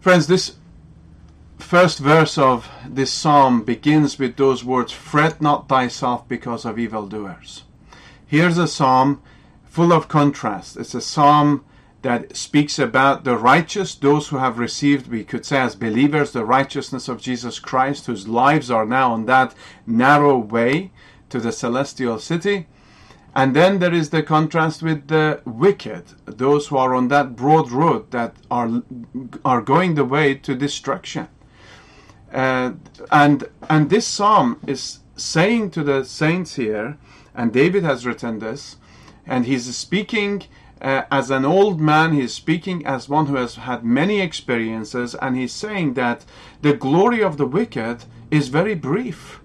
Friends, this first verse of this psalm begins with those words Fret not thyself because of evildoers. Here's a psalm full of contrast. It's a psalm that speaks about the righteous, those who have received, we could say as believers, the righteousness of Jesus Christ, whose lives are now on that narrow way to the celestial city. And then there is the contrast with the wicked, those who are on that broad road that are are going the way to destruction. Uh, and and this psalm is saying to the saints here, and David has written this, and he's speaking uh, as an old man, he's speaking as one who has had many experiences, and he's saying that the glory of the wicked is very brief.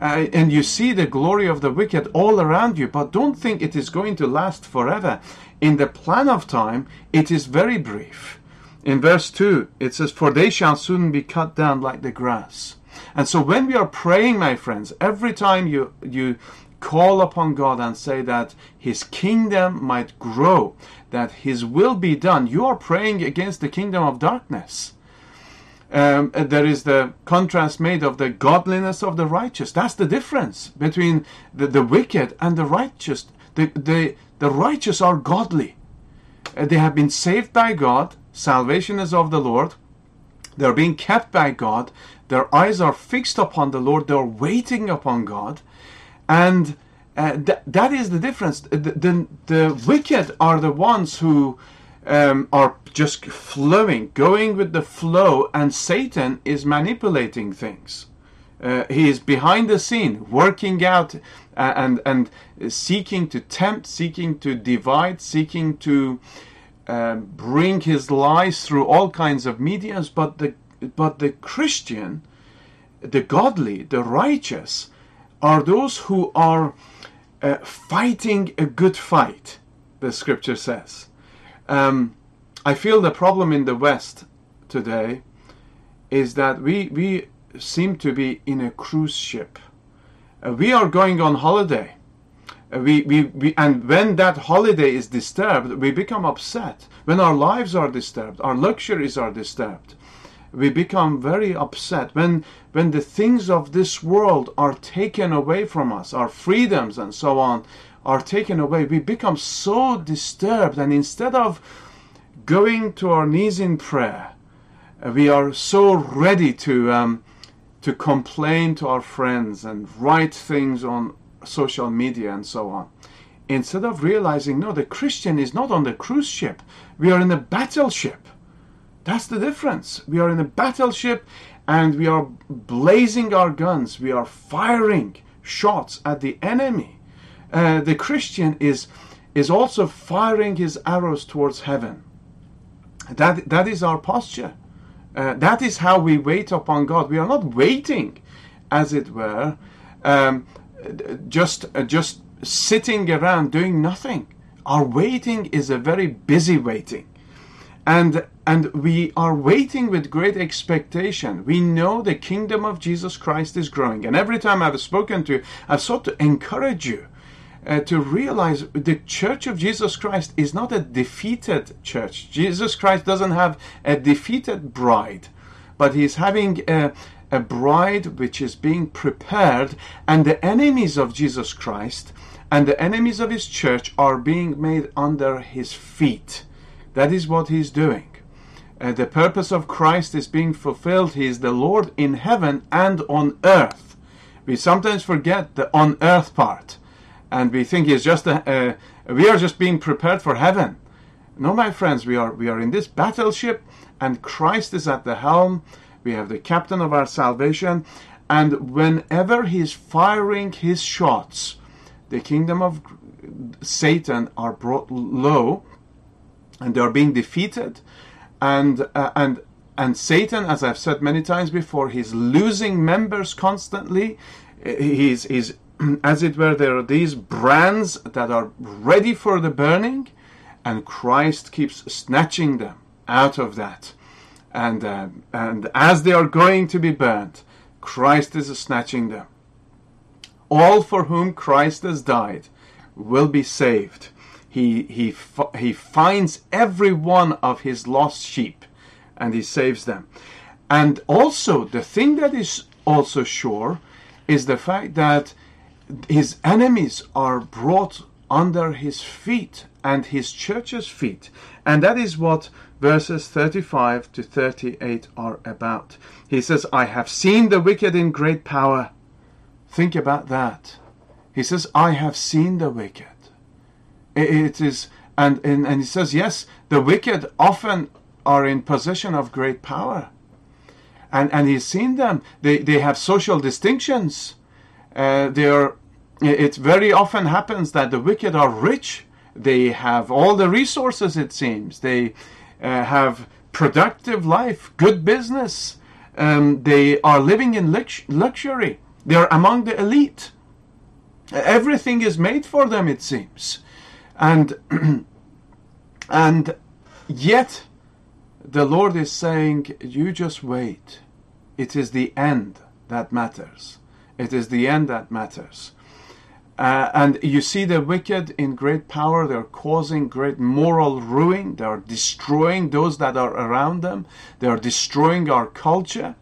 Uh, and you see the glory of the wicked all around you, but don't think it is going to last forever. In the plan of time, it is very brief. In verse 2, it says, For they shall soon be cut down like the grass. And so when we are praying, my friends, every time you, you call upon God and say that His kingdom might grow, that His will be done, you are praying against the kingdom of darkness. Um, there is the contrast made of the godliness of the righteous. That's the difference between the, the wicked and the righteous. The, the, the righteous are godly. Uh, they have been saved by God. Salvation is of the Lord. They're being kept by God. Their eyes are fixed upon the Lord. They're waiting upon God. And uh, th- that is the difference. The, the, the, wicked are the ones who um, are just flowing, going with the flow, and Satan is manipulating things. Uh, he is behind the scene, working out uh, and and seeking to tempt, seeking to divide, seeking to uh, bring his lies through all kinds of mediums. But the but the Christian, the godly, the righteous, are those who are uh, fighting a good fight, the scripture says. Um, I feel the problem in the West today is that we, we seem to be in a cruise ship. Uh, we are going on holiday. Uh, we, we, we, and when that holiday is disturbed, we become upset. When our lives are disturbed, our luxuries are disturbed, we become very upset when when the things of this world are taken away from us our freedoms and so on are taken away we become so disturbed and instead of going to our knees in prayer uh, we are so ready to um, to complain to our friends and write things on social media and so on instead of realizing no the christian is not on the cruise ship we are in a battleship that's the difference. We are in a battleship and we are blazing our guns. We are firing shots at the enemy. Uh, the Christian is is also firing his arrows towards heaven. That that is our posture. Uh, that is how we wait upon God. We are not waiting, as it were, um, just uh, just sitting around doing nothing. Our waiting is a very busy waiting and and we are waiting with great expectation we know the kingdom of jesus christ is growing and every time i've spoken to you i've sought to encourage you uh, to realize the church of jesus christ is not a defeated church jesus christ doesn't have a defeated bride but he's having a, a bride which is being prepared and the enemies of jesus christ and the enemies of his church are being made under his feet that is what he's doing. Uh, the purpose of Christ is being fulfilled. He is the Lord in heaven and on earth. We sometimes forget the on earth part, and we think he's just a, uh, we are just being prepared for heaven. No, my friends, we are we are in this battleship, and Christ is at the helm. We have the captain of our salvation, and whenever he's firing his shots, the kingdom of Satan are brought low and they are being defeated and uh, and and Satan as I've said many times before he's losing members constantly he's he's as it were there are these brands that are ready for the burning and Christ keeps snatching them out of that. And uh, and as they are going to be burned Christ is snatching them. All for whom Christ has died will be saved. He he he finds every one of his lost sheep and he saves them. And also, the thing that is also sure is the fact that his enemies are brought under his feet and his church's feet. And that is what verses 35 to 38 are about. He says, I have seen the wicked in great power. Think about that. He says, I have seen the wicked. It is, and, and, and he says, yes, the wicked often are in possession of great power. And, and he's seen them. They, they have social distinctions. Uh, they are, it very often happens that the wicked are rich. They have all the resources, it seems. They uh, have productive life, good business. Um, they are living in lux- luxury. They are among the elite. Everything is made for them, it seems. And, and yet, the Lord is saying, You just wait. It is the end that matters. It is the end that matters. Uh, and you see the wicked in great power, they're causing great moral ruin, they're destroying those that are around them, they're destroying our culture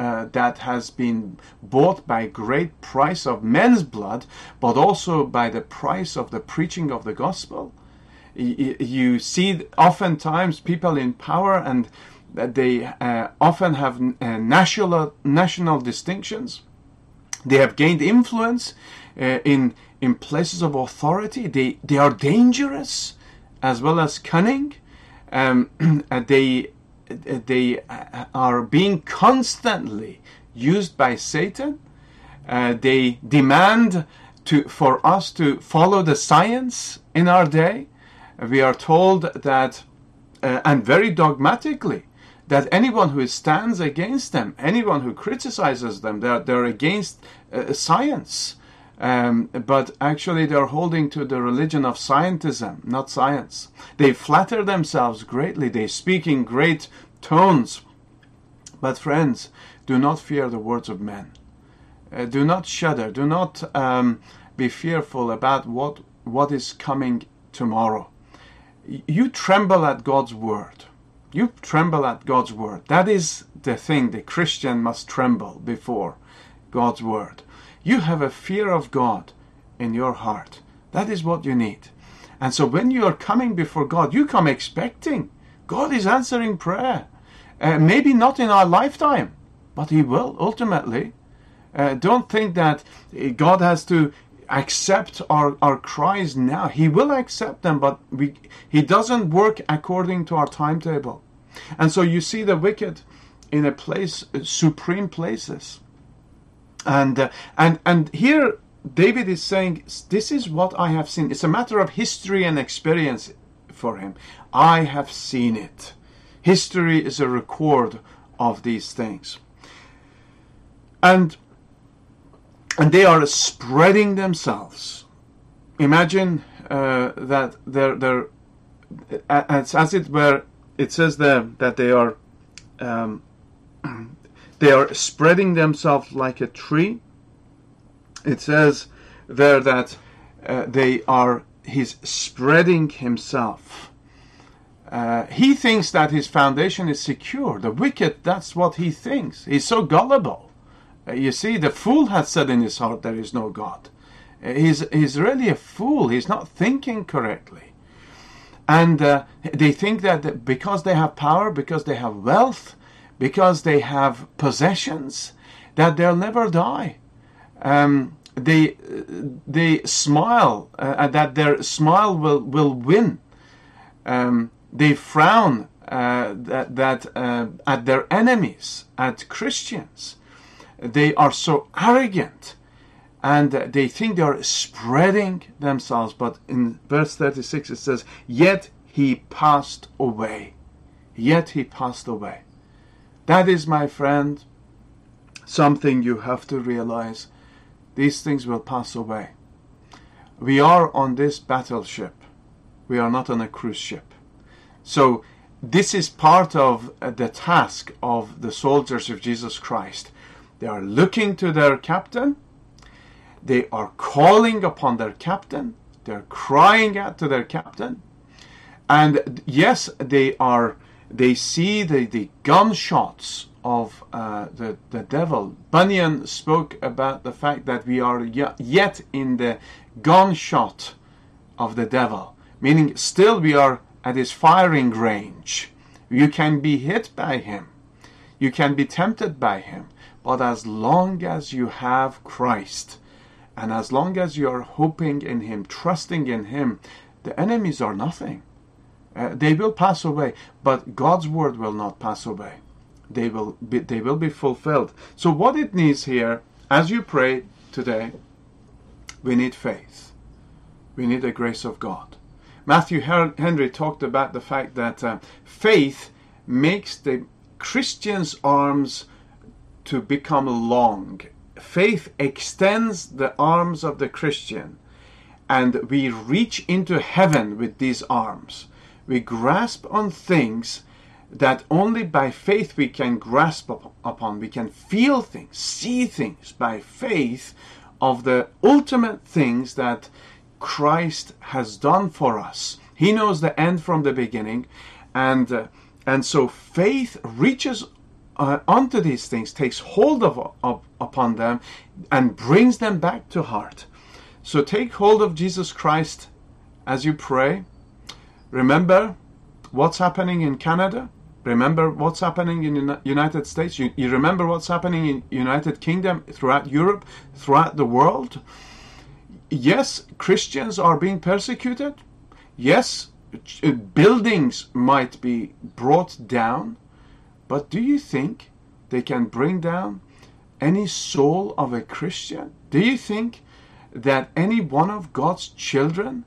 uh, that has been bought by great price of men's blood, but also by the price of the preaching of the gospel. You, see oftentimes people in power and they uh, often have uh, national national distinctions. They have gained influence uh, in in places of authority. They they are dangerous as well as cunning. Um, they they are being constantly used by Satan. Uh, they demand to for us to follow the science in our day. We are told that, uh, and very dogmatically, that anyone who stands against them, anyone who criticizes them, they're, they're against uh, science. Um, but actually, they're holding to the religion of scientism, not science. They flatter themselves greatly. They speak in great tones. But, friends, do not fear the words of men. Uh, do not shudder. Do not um, be fearful about what, what is coming tomorrow. You tremble at God's word. You tremble at God's word. That is the thing the Christian must tremble before God's word. You have a fear of God in your heart. That is what you need. And so when you are coming before God, you come expecting. God is answering prayer. Uh, maybe not in our lifetime, but He will ultimately. Uh, don't think that God has to accept our, our cries now. He will accept them, but we, He doesn't work according to our timetable. And so you see the wicked in a place, supreme places. And uh, and and here David is saying, "This is what I have seen." It's a matter of history and experience for him. I have seen it. History is a record of these things, and and they are spreading themselves. Imagine uh, that they're they're as, as it were. It says there that they are. Um, they are spreading themselves like a tree. It says there that uh, they are, he's spreading himself. Uh, he thinks that his foundation is secure. The wicked, that's what he thinks. He's so gullible. Uh, you see, the fool has said in his heart there is no God. Uh, he's, he's really a fool. He's not thinking correctly. And uh, they think that because they have power, because they have wealth, because they have possessions that they'll never die. Um, they they smile uh, that their smile will will win. Um, they frown uh, that that uh, at their enemies, at Christians. They are so arrogant, and they think they are spreading themselves. But in verse thirty six it says, "Yet he passed away. Yet he passed away." That is, my friend, something you have to realize. These things will pass away. We are on this battleship. We are not on a cruise ship. So, this is part of uh, the task of the soldiers of Jesus Christ. They are looking to their captain. They are calling upon their captain. They're crying out to their captain. And yes, they are they see the, the gunshots of uh, the, the devil. Bunyan spoke about the fact that we are yet in the gunshot of the devil, meaning still we are at his firing range. You can be hit by him, you can be tempted by him, but as long as you have Christ, and as long as you are hoping in him, trusting in him, the enemies are nothing. Uh, they will pass away, but God's word will not pass away. They will be, they will be fulfilled. So what it needs here, as you pray today, we need faith. We need the grace of God. Matthew Henry talked about the fact that uh, faith makes the Christian's arms to become long. Faith extends the arms of the Christian, and we reach into heaven with these arms. We grasp on things that only by faith we can grasp upon. We can feel things, see things by faith of the ultimate things that Christ has done for us. He knows the end from the beginning, and uh, and so faith reaches uh, onto these things, takes hold of, of upon them, and brings them back to heart. So take hold of Jesus Christ as you pray. Remember what's happening in Canada. Remember what's happening in the United States. You, you remember what's happening in United Kingdom, throughout Europe, throughout the world. Yes, Christians are being persecuted. Yes, buildings might be brought down. But do you think they can bring down any soul of a Christian? Do you think that any one of God's children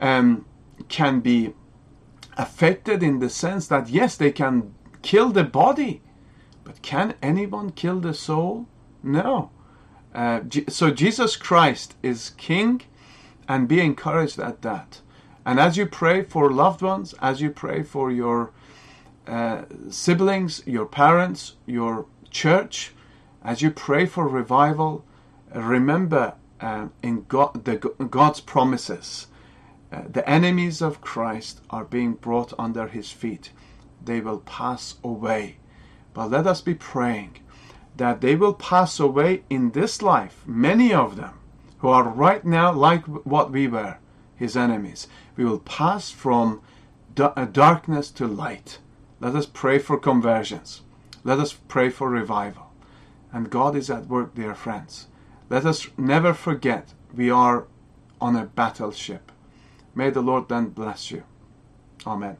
um, can be affected in the sense that, yes, they can kill the body, but can anyone kill the soul? No. Uh, so Jesus Christ is King, and be encouraged at that. And as you pray for loved ones, as you pray for your uh, siblings, your parents, your church, as you pray for revival, remember uh, in God, the, God's promises. Uh, the enemies of Christ are being brought under his feet. They will pass away. But let us be praying that they will pass away in this life, many of them who are right now like what we were, his enemies. We will pass from uh, darkness to light. Let us pray for conversions. Let us pray for revival. And God is at work, dear friends. Let us never forget we are on a battleship. May the Lord then bless you. Amen.